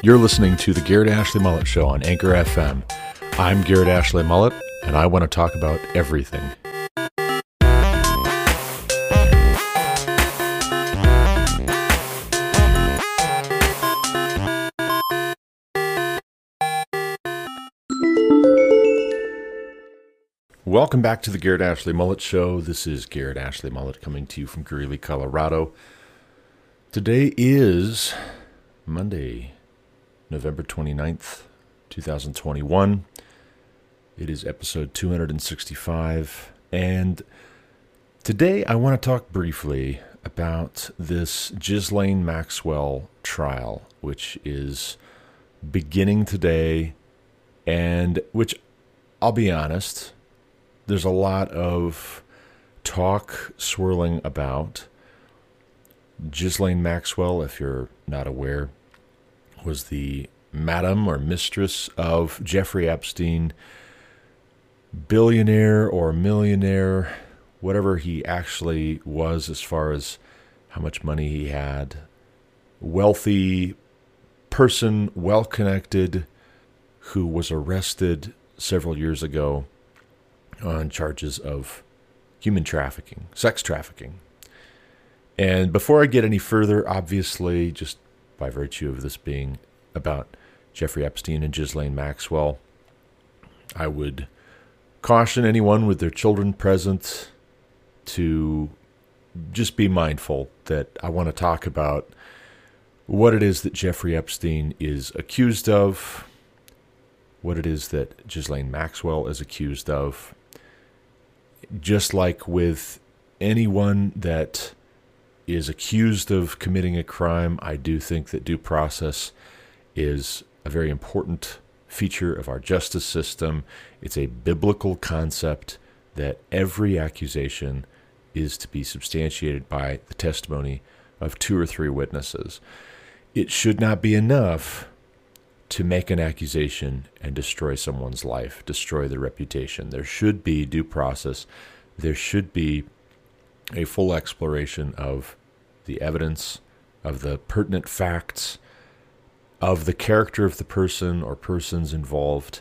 You're listening to the Garrett Ashley Mullet Show on Anchor FM. I'm Garrett Ashley Mullet, and I want to talk about everything. Welcome back to the Garrett Ashley Mullet Show. This is Garrett Ashley Mullet coming to you from Greeley, Colorado. Today is Monday, November 29th, 2021. It is episode 265. And today I want to talk briefly about this Ghislaine Maxwell trial, which is beginning today, and which I'll be honest, there's a lot of talk swirling about. Ghislaine Maxwell, if you're not aware, was the madam or mistress of Jeffrey Epstein, billionaire or millionaire, whatever he actually was as far as how much money he had, wealthy person, well connected, who was arrested several years ago on charges of human trafficking, sex trafficking. And before I get any further, obviously, just by virtue of this being about Jeffrey Epstein and Ghislaine Maxwell, I would caution anyone with their children present to just be mindful that I want to talk about what it is that Jeffrey Epstein is accused of, what it is that Ghislaine Maxwell is accused of, just like with anyone that is accused of committing a crime, I do think that due process is a very important feature of our justice system. It's a biblical concept that every accusation is to be substantiated by the testimony of two or three witnesses. It should not be enough to make an accusation and destroy someone's life, destroy their reputation. There should be due process. There should be a full exploration of the evidence, of the pertinent facts, of the character of the person or persons involved,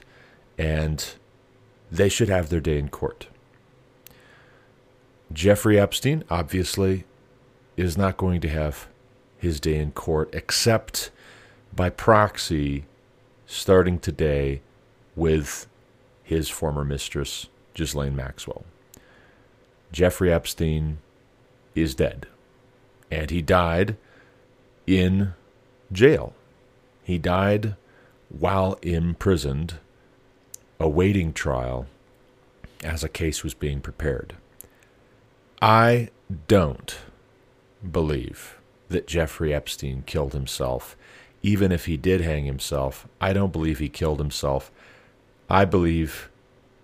and they should have their day in court. Jeffrey Epstein, obviously, is not going to have his day in court except by proxy starting today with his former mistress, Ghislaine Maxwell. Jeffrey Epstein is dead, and he died in jail. He died while imprisoned, awaiting trial as a case was being prepared. I don't believe that Jeffrey Epstein killed himself even if he did hang himself, I don't believe he killed himself. I believe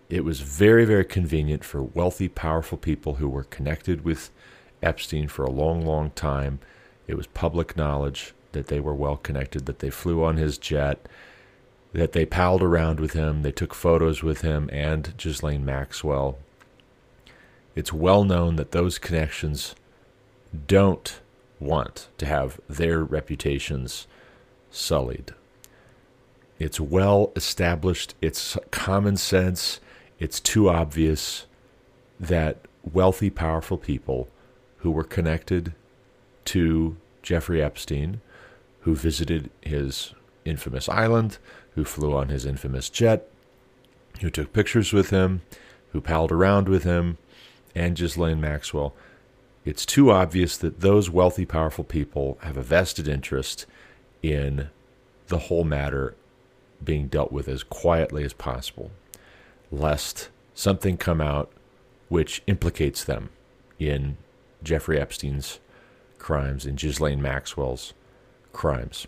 it was very, very convenient for wealthy, powerful people who were connected with Epstein for a long, long time. It was public knowledge that they were well connected, that they flew on his jet, that they palled around with him, they took photos with him and Ghislaine Maxwell. It's well known that those connections don't want to have their reputations sullied. It's well established, it's common sense, it's too obvious that wealthy, powerful people who were connected to Jeffrey Epstein, who visited his infamous island, who flew on his infamous jet, who took pictures with him, who palled around with him, and Ghislaine Maxwell. It's too obvious that those wealthy, powerful people have a vested interest in the whole matter being dealt with as quietly as possible, lest something come out which implicates them in Jeffrey Epstein's crimes, and Ghislaine Maxwell's crimes.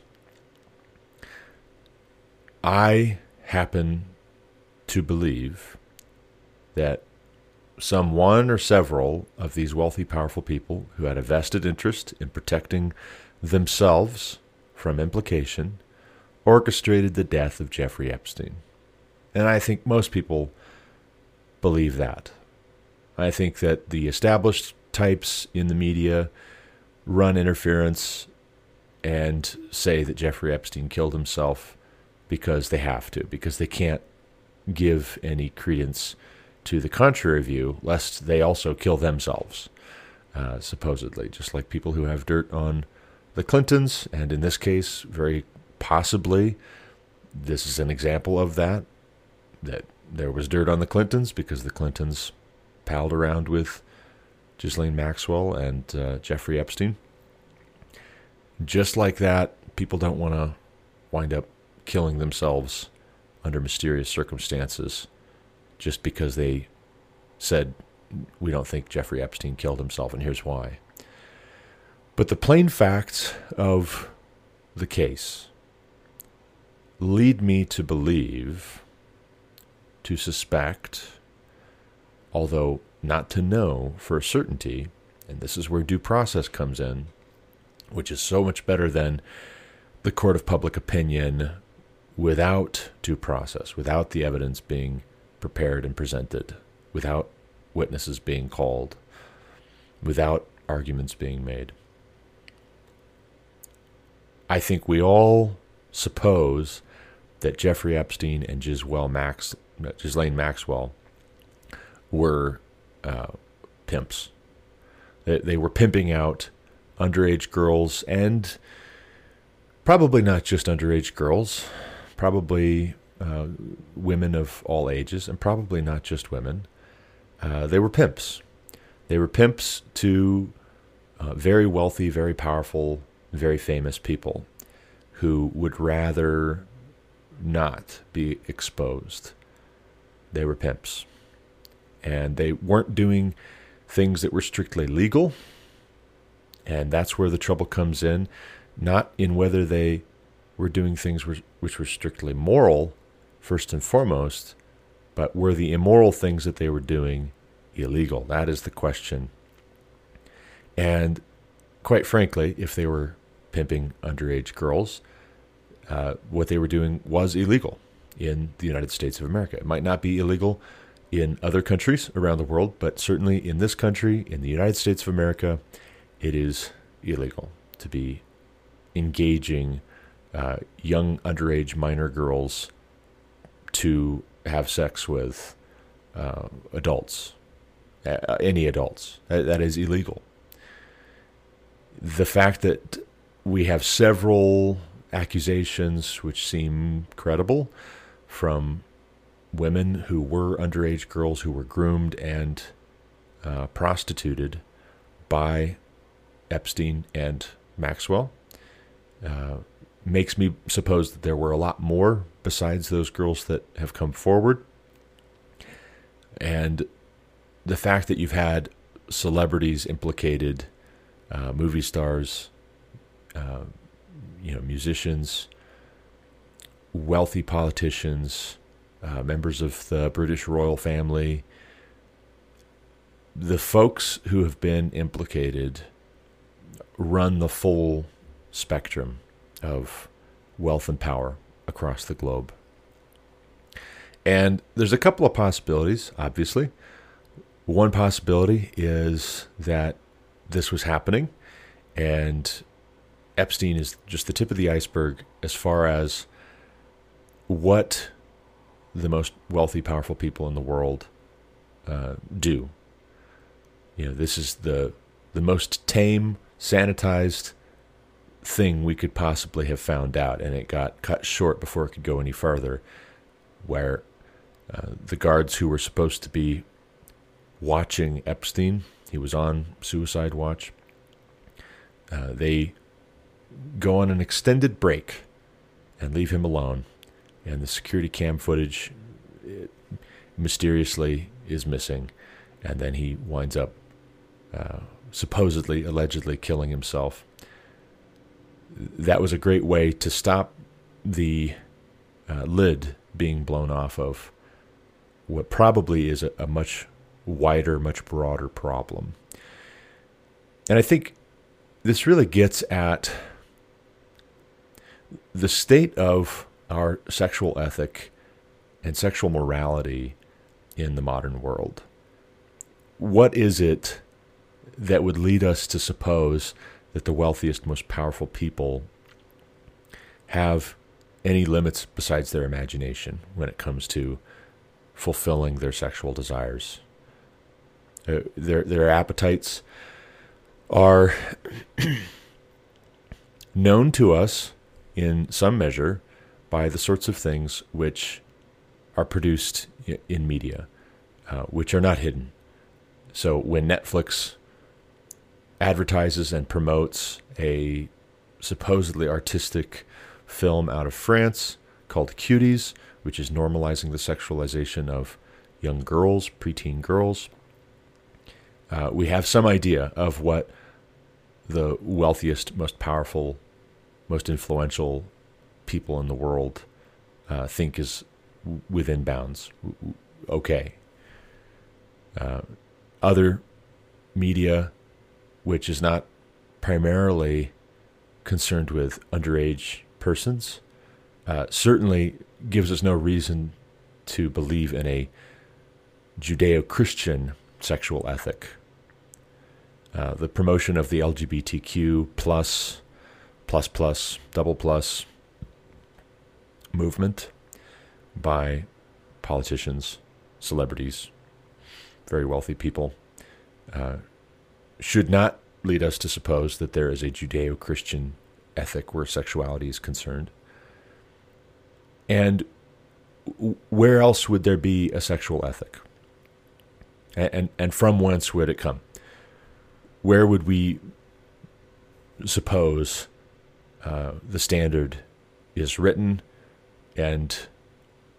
I happen to believe that some one or several of these wealthy, powerful people who had a vested interest in protecting themselves from implication orchestrated the death of Jeffrey Epstein. And I think most people believe that. I think that the established types in the media run interference and say that Jeffrey Epstein killed himself because they have to, because they can't give any credence to the contrary view, lest they also kill themselves, uh, supposedly, just like people who have dirt on the Clintons, and in this case, very possibly, this is an example of that, that there was dirt on the Clintons because the Clintons palled around with Ghislaine Maxwell and uh, Jeffrey Epstein. Just like that, people don't want to wind up killing themselves under mysterious circumstances just because they said, we don't think Jeffrey Epstein killed himself, and here's why. But the plain facts of the case lead me to believe, to suspect, although not to know for a certainty, and this is where due process comes in, which is so much better than the court of public opinion without due process, without the evidence being prepared and presented, without witnesses being called, without arguments being made. I think we all suppose that Jeffrey Epstein and Ghislaine Maxwell were uh, pimps. They, they were pimping out underage girls and probably not just underage girls, probably uh, women of all ages, and probably not just women. Uh, they were pimps. They were pimps to uh, very wealthy, very powerful, very famous people who would rather not be exposed. They were pimps. And they weren't doing things that were strictly legal. And that's where the trouble comes in. Not in whether they were doing things which were strictly moral, first and foremost, but were the immoral things that they were doing illegal? That is the question. And quite frankly, if they were pimping underage girls, uh, what they were doing was illegal in the United States of America. It might not be illegal in other countries around the world, but certainly in this country, in the United States of America, it is illegal to be engaging uh, young underage minor girls to have sex with uh, adults, uh, any adults. That, that is illegal. The fact that we have several accusations which seem credible from women who were underage girls who were groomed and uh, prostituted by Epstein and Maxwell. Uh, makes me suppose that there were a lot more besides those girls that have come forward. And the fact that you've had celebrities implicated, uh, movie stars, uh, you know, musicians, wealthy politicians, uh, members of the British royal family, the folks who have been implicated run the full spectrum of wealth and power across the globe. And there's a couple of possibilities, obviously. One possibility is that this was happening and Epstein is just the tip of the iceberg as far as what the most wealthy, powerful people in the world uh, do. You know, this is the the most tame, sanitized thing we could possibly have found out, and it got cut short before it could go any further. Where uh, the guards who were supposed to be watching Epstein, he was on suicide watch. Uh, they go on an extended break and leave him alone, and the security cam footage mysteriously is missing, and then he winds up uh, supposedly, allegedly killing himself that was a great way to stop the uh, lid being blown off of what probably is a, a much wider, much broader problem. And I think this really gets at the state of our sexual ethic and sexual morality in the modern world. What is it that would lead us to suppose that the wealthiest, most powerful people have any limits besides their imagination when it comes to fulfilling their sexual desires. Uh, their their appetites are known to us in some measure by the sorts of things which are produced in media, uh, which are not hidden. So when Netflix advertises and promotes a supposedly artistic film out of France called Cuties, which is normalizing the sexualization of young girls, preteen girls, uh, we have some idea of what the wealthiest, most powerful, most influential people in the world uh, think is within bounds. Okay. Uh, other media, which is not primarily concerned with underage persons, uh, certainly gives us no reason to believe in a Judeo Christian sexual ethic. Uh, the promotion of the LGBTQ plus, plus plus, double plus movement by politicians, celebrities, very wealthy people uh, should not lead us to suppose that there is a Judeo Christian ethic where sexuality is concerned. And where else would there be a sexual ethic? And, and, and from whence would it come? Where would we suppose uh, the standard is written and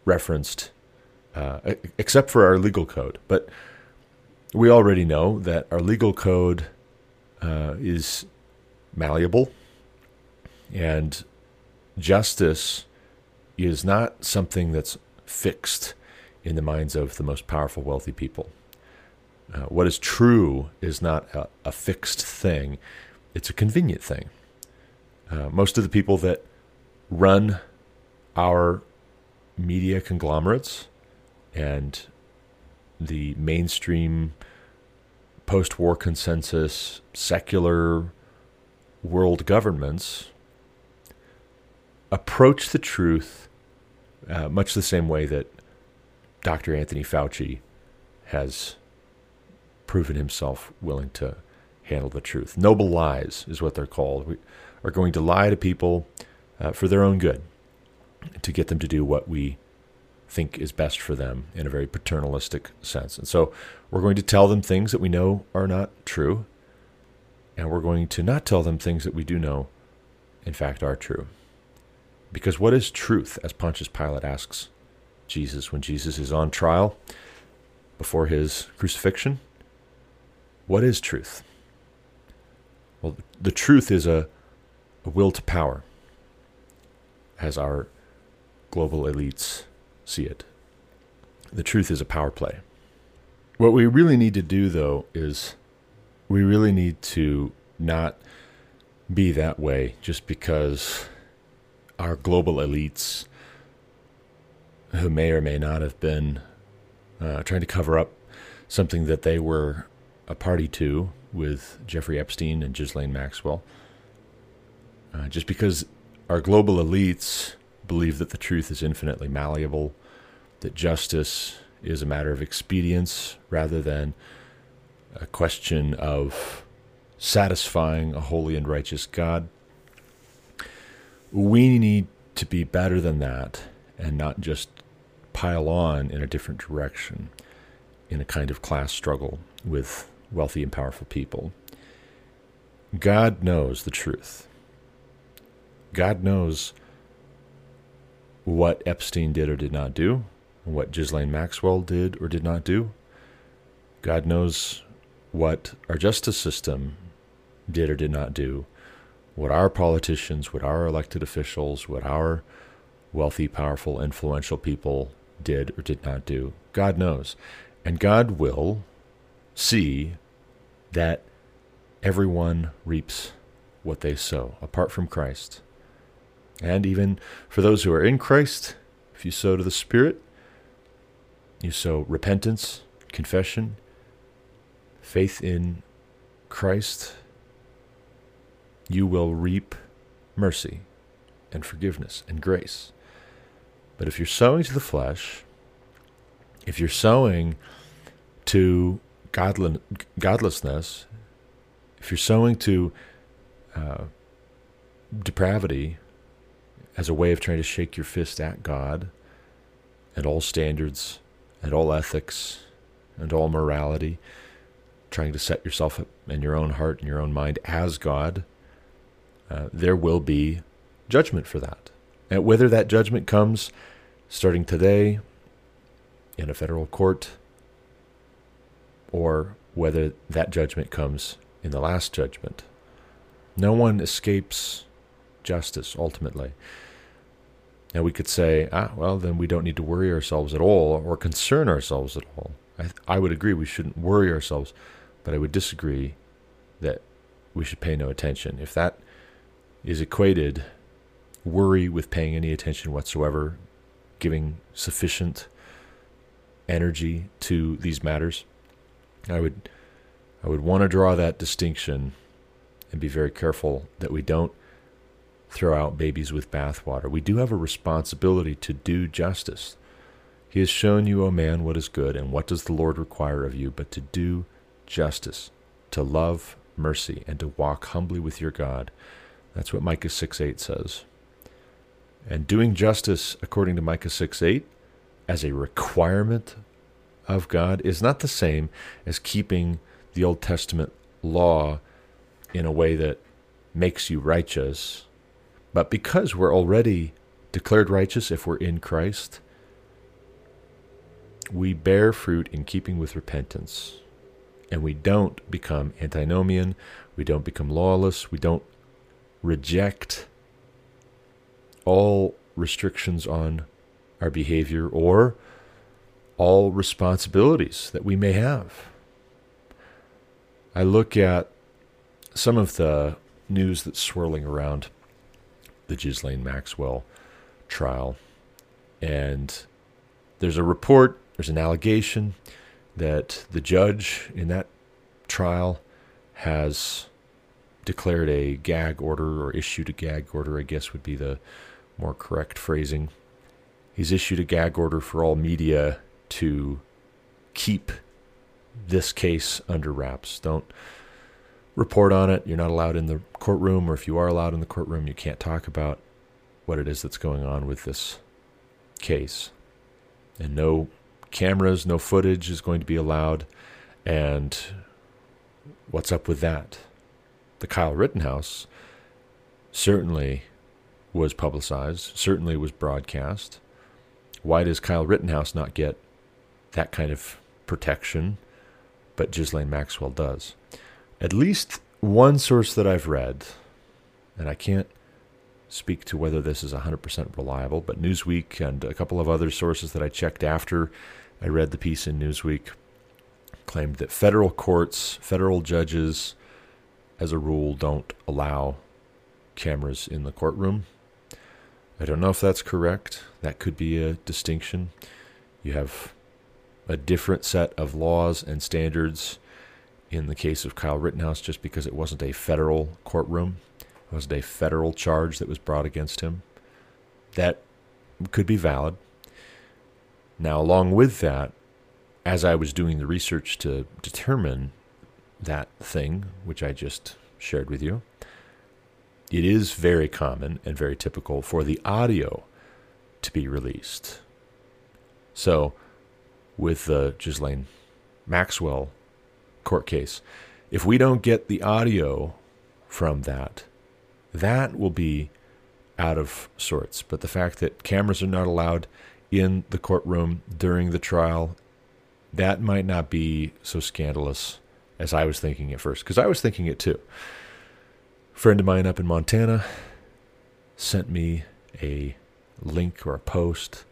referenced, uh, except for our legal code? But we already know that our legal code uh, is malleable and justice is not something that's fixed in the minds of the most powerful, wealthy people. Uh, what is true is not a, a, fixed thing, it's a convenient thing. Uh, most of the people that run our media conglomerates and the mainstream post war consensus secular world governments approach the truth uh, much the same way that Dr. Anthony Fauci has proven himself willing to handle the truth. Noble lies is what they're called. We are going to lie to people uh, for their own good, to get them to do what we think is best for them in a very paternalistic sense. And so we're going to tell them things that we know are not true, and we're going to not tell them things that we do know, in fact, are true. Because what is truth, as Pontius Pilate asks Jesus when Jesus is on trial before his crucifixion? What is truth? Well, the truth is a, a will to power, as our global elites see it. The truth is a power play. What we really need to do, though, is we really need to not be that way just because our global elites, who may or may not have been uh, trying to cover up something that they were a party to with Jeffrey Epstein and Ghislaine Maxwell. Uh, just because our global elites believe that the truth is infinitely malleable, that justice is a matter of expedience rather than a question of satisfying a holy and righteous God. We need to be better than that and not just pile on in a different direction in a kind of class struggle with wealthy and powerful people. God knows the truth. God knows what Epstein did or did not do, what Ghislaine Maxwell did or did not do. God knows what our justice system did or did not do, what our politicians, what our elected officials, what our wealthy, powerful, influential people did or did not do. God knows. And God will see that everyone reaps what they sow, apart from Christ. And even for those who are in Christ, if you sow to the Spirit, you sow repentance, confession, faith in Christ, you will reap mercy and forgiveness and grace. But if you're sowing to the flesh, if you're sowing to godlessness, if you're sowing to uh, depravity as a way of trying to shake your fist at God and all standards and all ethics and all morality, trying to set yourself in your own heart and your own mind as God, uh, there will be judgment for that. And whether that judgment comes starting today in a federal court or whether that judgment comes in the last judgment. No one escapes justice ultimately. Now we could say, ah, well, then we don't need to worry ourselves at all or concern ourselves at all. I, I would agree we shouldn't worry ourselves, but I would disagree that we should pay no attention. If that is equated worry with paying any attention whatsoever, giving sufficient energy to these matters, I would I would want to draw that distinction and be very careful that we don't throw out babies with bathwater. We do have a responsibility to do justice. He has shown you, O man, what is good, and what does the Lord require of you but to do justice, to love mercy, and to walk humbly with your God. That's what Micah 6 8 says. And doing justice, according to Micah 6 8, as a requirement of God, is not the same as keeping the Old Testament law in a way that makes you righteous but because we're already declared righteous if we're in Christ, we bear fruit in keeping with repentance. And we don't become antinomian, we don't become lawless, we don't reject all restrictions on our behavior or all responsibilities that we may have. I look at some of the news that's swirling around the Ghislaine Maxwell trial. And there's a report, there's an allegation that the judge in that trial has declared a gag order or issued a gag order, I guess would be the more correct phrasing. He's issued a gag order for all media to keep this case under wraps. Don't report on it. You're not allowed in the courtroom, or if you are allowed in the courtroom, you can't talk about what it is that's going on with this case. And no cameras, no footage is going to be allowed. And what's up with that? The Kyle Rittenhouse certainly was publicized, certainly was broadcast. Why does Kyle Rittenhouse not get that kind of protection, but Ghislaine Maxwell does? At least one source that I've read, and I can't speak to whether this is 100% reliable, but Newsweek and a couple of other sources that I checked after I read the piece in Newsweek claimed that federal courts, federal judges, as a rule, don't allow cameras in the courtroom. I don't know if that's correct. That could be a distinction. You have a different set of laws and standards in the case of Kyle Rittenhouse just because it wasn't a federal courtroom. It wasn't a federal charge that was brought against him. That could be valid. Now, along with that, as I was doing the research to determine that thing, which I just shared with you, it is very common and very typical for the audio to be released. So, with the Ghislaine Maxwell court case. If we don't get the audio from that, that will be out of sorts. But the fact that cameras are not allowed in the courtroom during the trial, that might not be so scandalous as I was thinking at first, because I was thinking it too. A friend of mine up in Montana sent me a link or a post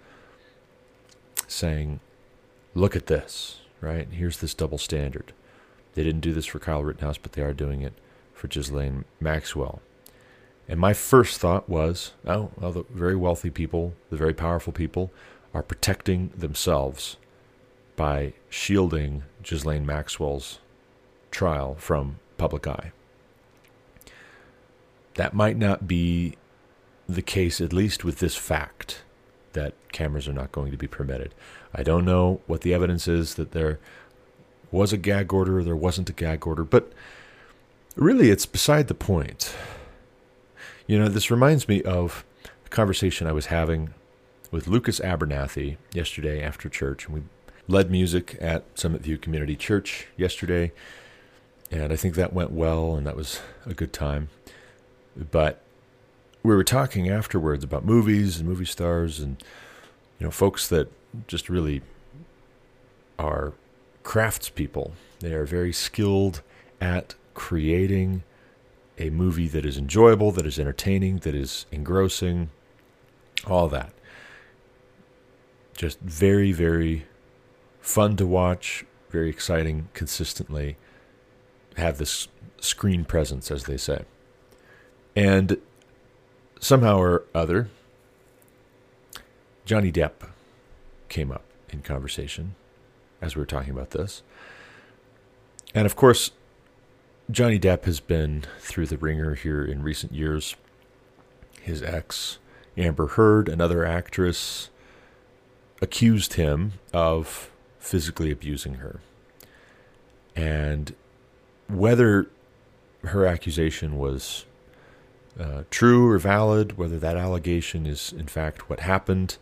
saying, Look at this, right? Here's this double standard. They didn't do this for Kyle Rittenhouse, but they are doing it for Ghislaine Maxwell. And my first thought was, oh, well, the very wealthy people, the very powerful people, are protecting themselves by shielding Ghislaine Maxwell's trial from public eye. That might not be the case, at least with this fact, that cameras are not going to be permitted. I don't know what the evidence is that there was a gag order or there wasn't a gag order, but really it's beside the point. You know, this reminds me of a conversation I was having with Lucas Abernathy yesterday after church, and we led music at Summit View Community Church yesterday, and I think that went well, and that was a good time. But we were talking afterwards about movies and movie stars, and you know, folks that just really are craftspeople. They are very skilled at creating a movie that is enjoyable, that is entertaining, that is engrossing, all that. Just very, very fun to watch, very exciting, consistently have this screen presence, as they say. And somehow or other, Johnny Depp came up in conversation as we were talking about this. And of course, Johnny Depp has been through the wringer here in recent years. His ex, Amber Heard, another actress, accused him of physically abusing her. And whether her accusation was uh, true or valid, whether that allegation is in fact what happened,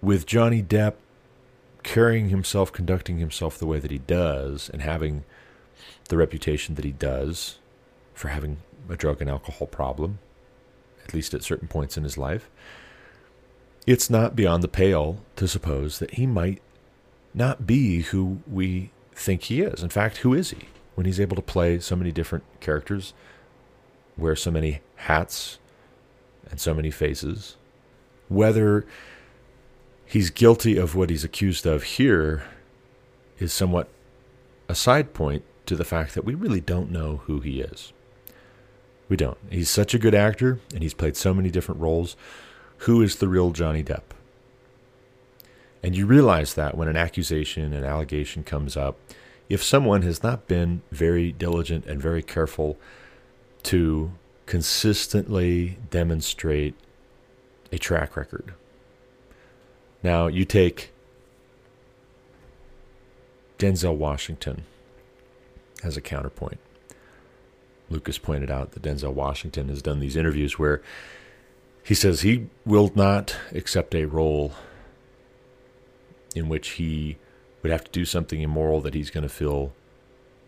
with Johnny Depp carrying himself, conducting himself the way that he does, and having the reputation that he does for having a drug and alcohol problem, at least at certain points in his life, it's not beyond the pale to suppose that he might not be who we think he is. In fact, who is he when he's able to play so many different characters, wear so many hats and so many faces? Whether he's guilty of what he's accused of here is somewhat a side point to the fact that we really don't know who he is. We don't. He's such a good actor and he's played so many different roles. Who is the real Johnny Depp? And you realize that when an accusation, an allegation comes up, if someone has not been very diligent and very careful to consistently demonstrate a track record. Now, you take Denzel Washington as a counterpoint. Lucas pointed out that Denzel Washington has done these interviews where he says he will not accept a role in which he would have to do something immoral that he's going to feel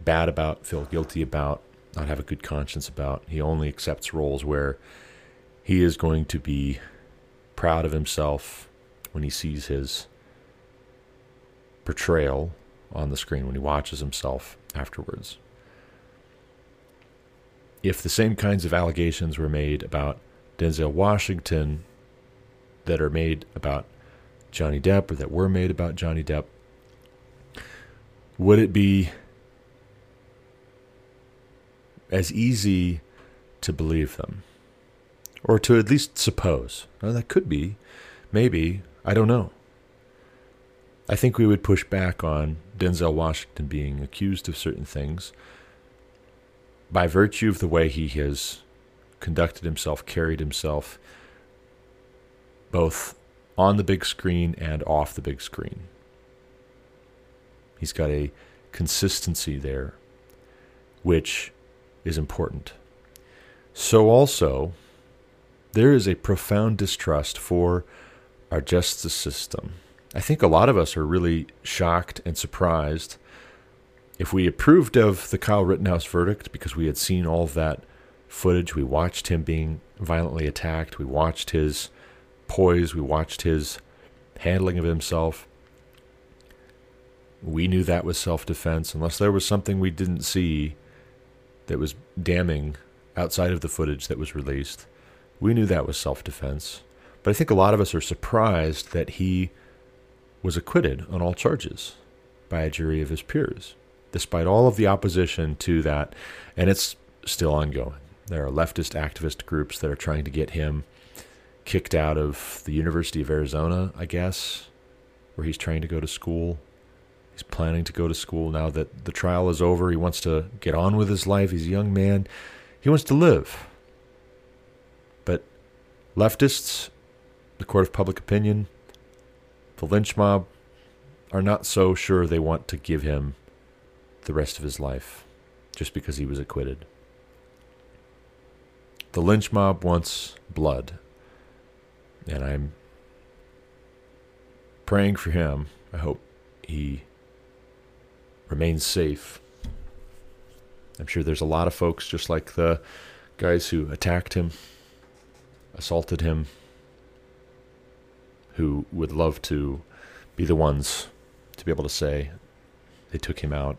bad about, feel guilty about, not have a good conscience about. He only accepts roles where he is going to be proud of himself when he sees his portrayal on the screen, when he watches himself afterwards. If the same kinds of allegations were made about Denzel Washington that are made about Johnny Depp or that were made about Johnny Depp, would it be as easy to believe them? Or to at least suppose? Well, that could be, maybe, I don't know. I think we would push back on Denzel Washington being accused of certain things by virtue of the way he has conducted himself, carried himself, both on the big screen and off the big screen. He's got a consistency there, which is important. So, also, there is a profound distrust for our justice system. I think a lot of us are really shocked and surprised. If we approved of the Kyle Rittenhouse verdict because we had seen all of that footage, we watched him being violently attacked, we watched his poise, we watched his handling of himself. We knew that was self defense, unless there was something we didn't see that was damning outside of the footage that was released. We knew that was self defense. But I think a lot of us are surprised that he was acquitted on all charges by a jury of his peers, despite all of the opposition to that. And it's still ongoing. There are leftist activist groups that are trying to get him kicked out of the University of Arizona, I guess, where he's trying to go to school. He's planning to go to school now that the trial is over. He wants to get on with his life. He's a young man. He wants to live. But leftists, the court of public opinion, the lynch mob are not so sure they want to give him the rest of his life just because he was acquitted. The lynch mob wants blood. And I'm praying for him. I hope he remains safe. I'm sure there's a lot of folks just like the guys who attacked him, assaulted him, who would love to be the ones to be able to say they took him out.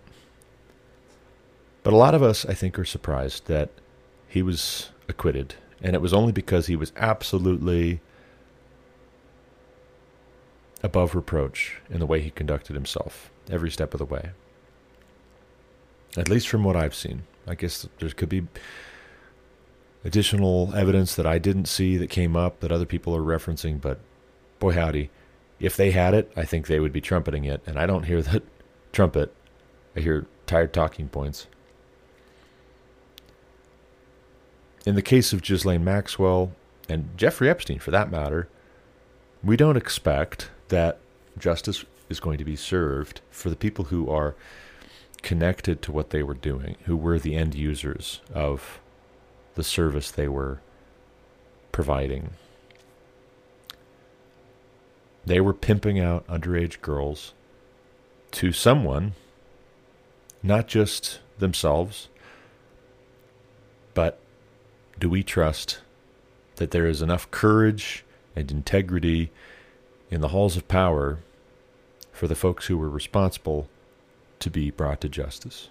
But a lot of us, I think, are surprised that he was acquitted. And it was only because he was absolutely above reproach in the way he conducted himself every step of the way. At least from what I've seen. I guess there could be additional evidence that I didn't see that came up that other people are referencing, but boy howdy, if they had it, I think they would be trumpeting it. And I don't hear that trumpet. I hear tired talking points. In the case of Ghislaine Maxwell and Jeffrey Epstein, for that matter, we don't expect that justice is going to be served for the people who are connected to what they were doing, who were the end users of the service they were providing. They were pimping out underage girls to someone, not just themselves, but do we trust that there is enough courage and integrity in the halls of power for the folks who were responsible to be brought to justice?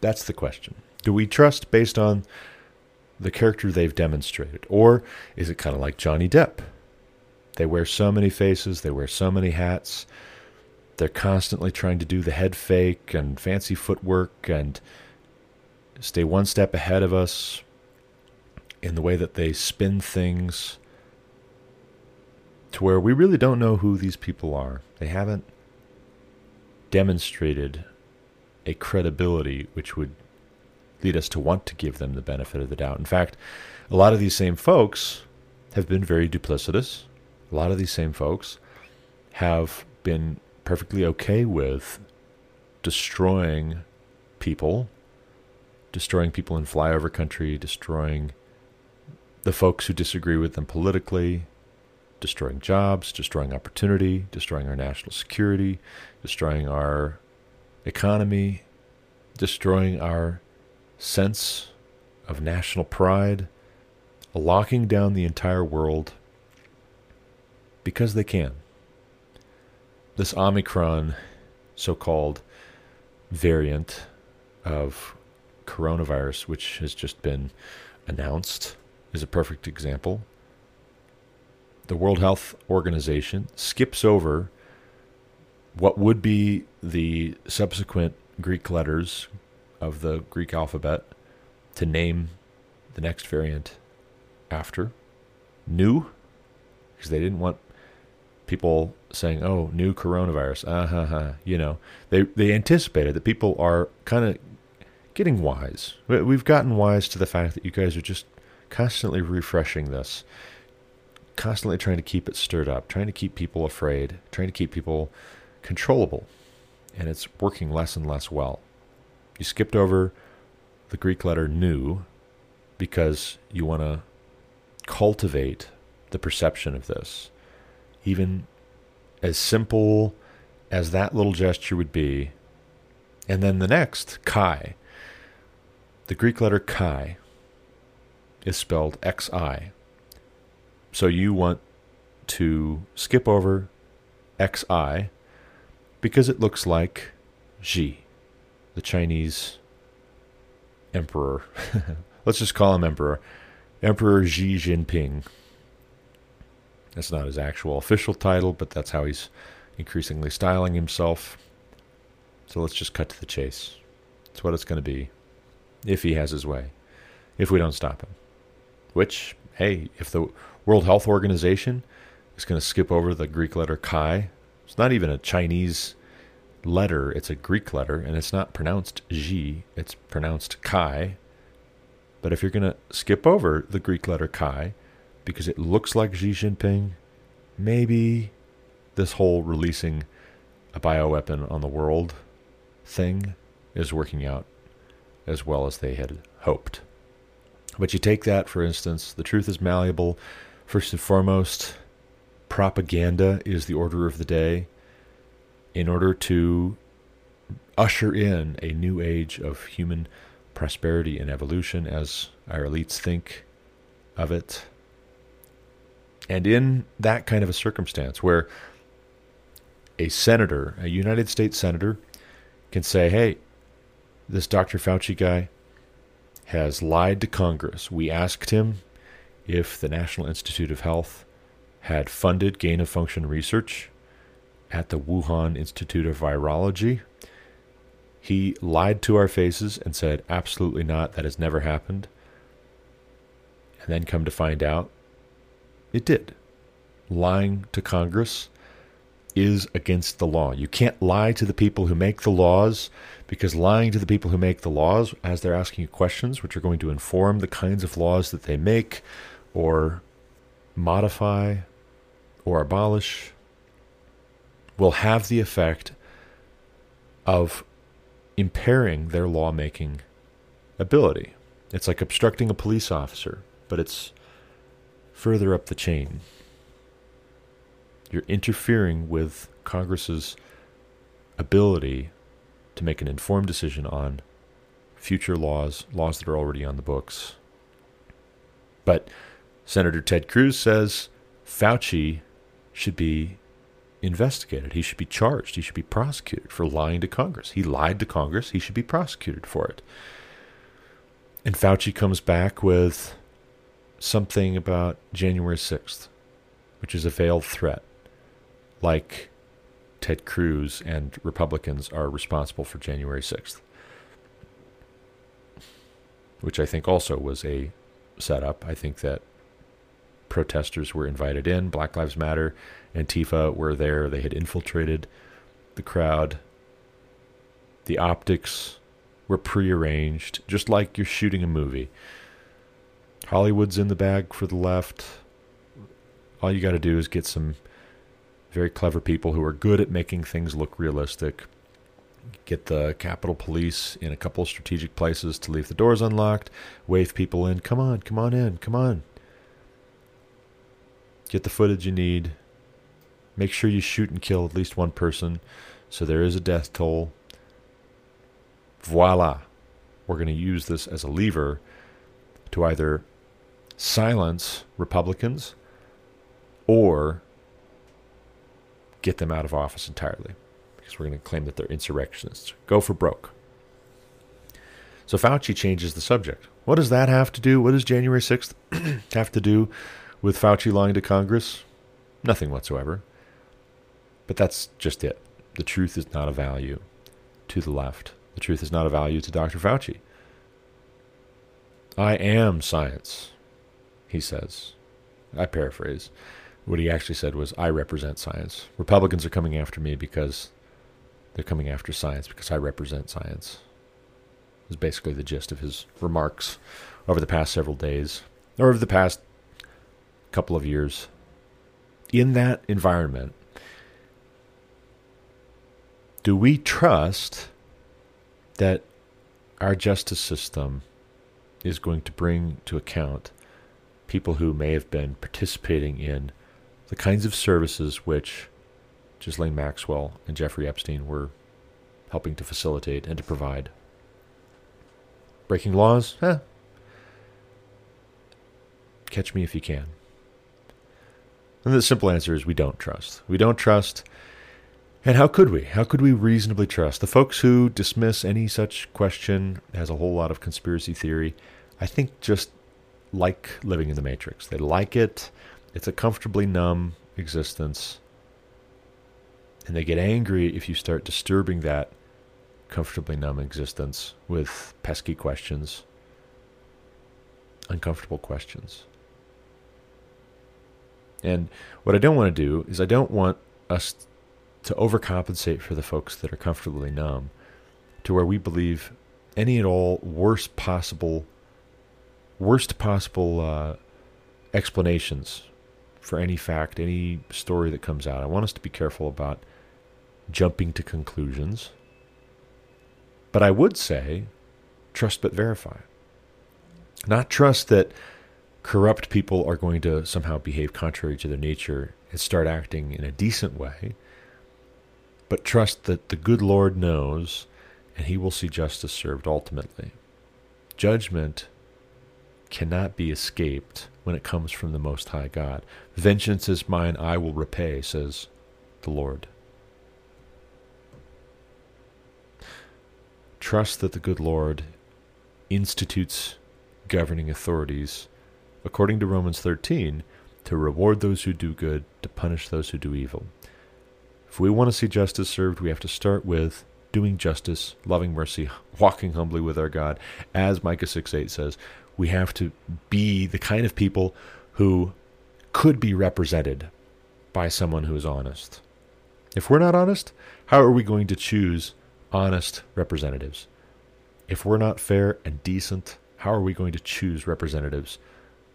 That's the question. Do we trust based on the character they've demonstrated? Or is it kind of like Johnny Depp? They wear so many faces, they wear so many hats. They're constantly trying to do the head fake and fancy footwork and stay one step ahead of us in the way that they spin things to where we really don't know who these people are. They haven't demonstrated a credibility which would lead us to want to give them the benefit of the doubt. In fact, a lot of these same folks have been very duplicitous a lot of these same folks have been perfectly okay with destroying people, destroying people in flyover country, destroying the folks who disagree with them politically, destroying jobs, destroying opportunity, destroying our national security, destroying our economy, destroying our sense of national pride, locking down the entire world because they can. This Omicron so called variant of coronavirus, which has just been announced, is a perfect example. The World Health Organization skips over what would be the subsequent Greek letters of the Greek alphabet to name the next variant after. Nu, because they didn't want people saying, "Oh, new coronavirus." Uh huh. huh. You know, they they anticipated that people are kind of getting wise. We've gotten wise to the fact that you guys are just constantly refreshing this, constantly trying to keep it stirred up, trying to keep people afraid, trying to keep people controllable, and it's working less and less well. You skipped over the Greek letter nu because you want to cultivate the perception of this even as simple as that little gesture would be. And then the next, chi. The Greek letter chi is spelled XI. So you want to skip over XI because it looks like Xi, the Chinese emperor. Let's just call him emperor. Emperor Xi Jinping. That's not his actual official title, but that's how he's increasingly styling himself. So let's just cut to the chase. It's what it's going to be if he has his way, if we don't stop him. Which, hey, if the World Health Organization is going to skip over the Greek letter chi, it's not even a Chinese letter, it's a Greek letter, and it's not pronounced Xi, it's pronounced chi. But if you're going to skip over the Greek letter chi, because it looks like Xi Jinping, maybe this whole releasing a bioweapon on the world thing is working out as well as they had hoped. But you take that, for instance, the truth is malleable. First and foremost, propaganda is the order of the day in order to usher in a new age of human prosperity and evolution as our elites think of it. And in that kind of a circumstance where a senator, a United States senator, can say, hey, this Dr. Fauci guy has lied to Congress. We asked him if the National Institute of Health had funded gain of function research at the Wuhan Institute of Virology. He lied to our faces and said, absolutely not, that has never happened. And then come to find out, it did. Lying to Congress is against the law. You can't lie to the people who make the laws because lying to the people who make the laws as they're asking you questions, which are going to inform the kinds of laws that they make or modify or abolish, will have the effect of impairing their lawmaking ability. It's like obstructing a police officer, but it's further up the chain. You're interfering with Congress's ability to make an informed decision on future laws, laws that are already on the books. But Senator Ted Cruz says Fauci should be investigated. He should be charged. He should be prosecuted for lying to Congress. He lied to Congress. He should be prosecuted for it. And Fauci comes back with something about January 6th, which is a veiled threat like Ted Cruz and Republicans are responsible for January 6th, which I think also was a setup. I think that protesters were invited in, Black Lives Matter, Antifa were there, they had infiltrated the crowd. The optics were prearranged, just like you're shooting a movie. Hollywood's in the bag for the left. All you got to do is get some very clever people who are good at making things look realistic. Get the Capitol Police in a couple strategic places to leave the doors unlocked, wave people in. Come on, come on in, come on. Get the footage you need. Make sure you shoot and kill at least one person so there is a death toll. Voila. We're going to use this as a lever to either silence Republicans or get them out of office entirely because we're going to claim that they're insurrectionists. Go for broke. So Fauci changes the subject. What does that have to do? What does January 6th have to do with Fauci lying to Congress? Nothing whatsoever. But that's just it. The truth is not a value to the left. The truth is not a value to Dr. Fauci. I am science, he says. I paraphrase. What he actually said was, I represent science. Republicans are coming after me because they're coming after science because I represent science. Is basically the gist of his remarks over the past several days, or over the past couple of years. In that environment, do we trust that our justice system is going to bring to account people who may have been participating in the kinds of services which Ghislaine Maxwell and Jeffrey Epstein were helping to facilitate and to provide. Breaking laws? Eh. Catch me if you can. And the simple answer is we don't trust. We don't trust. And how could we? How could we reasonably trust? The folks who dismiss any such question as a whole lot of conspiracy theory, I think just like living in the Matrix. They like it. It's a comfortably numb existence. And they get angry if you start disturbing that comfortably numb existence with pesky questions, uncomfortable questions. And what I don't want to do is I don't want us to overcompensate for the folks that are comfortably numb to where we believe any and all worst possible worst possible uh, explanations for any fact, any story that comes out. I want us to be careful about jumping to conclusions. But I would say trust but verify. Not trust that corrupt people are going to somehow behave contrary to their nature and start acting in a decent way, but trust that the good Lord knows and he will see justice served ultimately. Judgment cannot be escaped when it comes from the Most High God. Vengeance is mine, I will repay, says the Lord. Trust that the good Lord institutes governing authorities, according to Romans 13, to reward those who do good, to punish those who do evil. If we want to see justice served, we have to start with doing justice, loving mercy, walking humbly with our God. As Micah 6 8 says, we have to be the kind of people who could be represented by someone who is honest. If we're not honest, how are we going to choose honest representatives? If we're not fair and decent, how are we going to choose representatives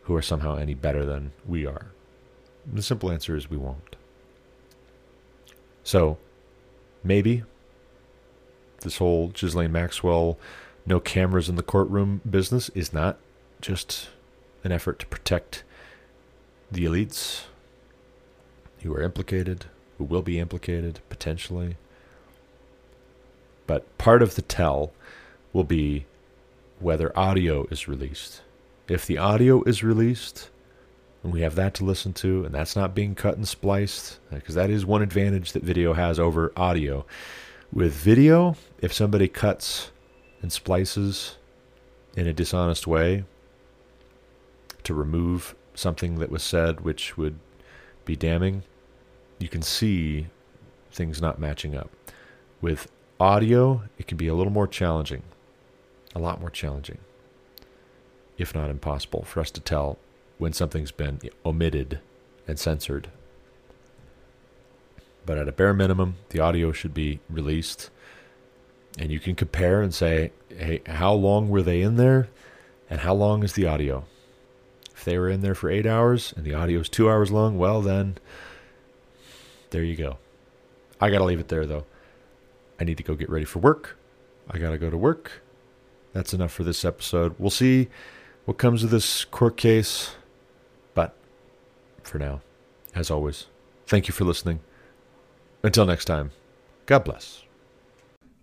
who are somehow any better than we are? The simple answer is we won't. So, maybe this whole Ghislaine Maxwell no cameras in the courtroom business is not just an effort to protect the elites who are implicated, who will be implicated potentially. But part of the tell will be whether audio is released. If the audio is released, and we have that to listen to, and that's not being cut and spliced, uh, because that is one advantage that video has over audio. With video, if somebody cuts and splices in a dishonest way to remove something that was said which would be damning, you can see things not matching up. With audio, it can be a little more challenging, a lot more challenging, if not impossible, for us to tell when something's been omitted and censored. But at a bare minimum, the audio should be released. And you can compare and say, hey, how long were they in there? And how long is the audio? They were in there for eight hours and the audio is two hours long, well, then there you go. I got to leave it there, though. I need to go get ready for work. I got to go to work. That's enough for this episode. We'll see what comes of this court case. But for now, as always, thank you for listening. Until next time, God bless.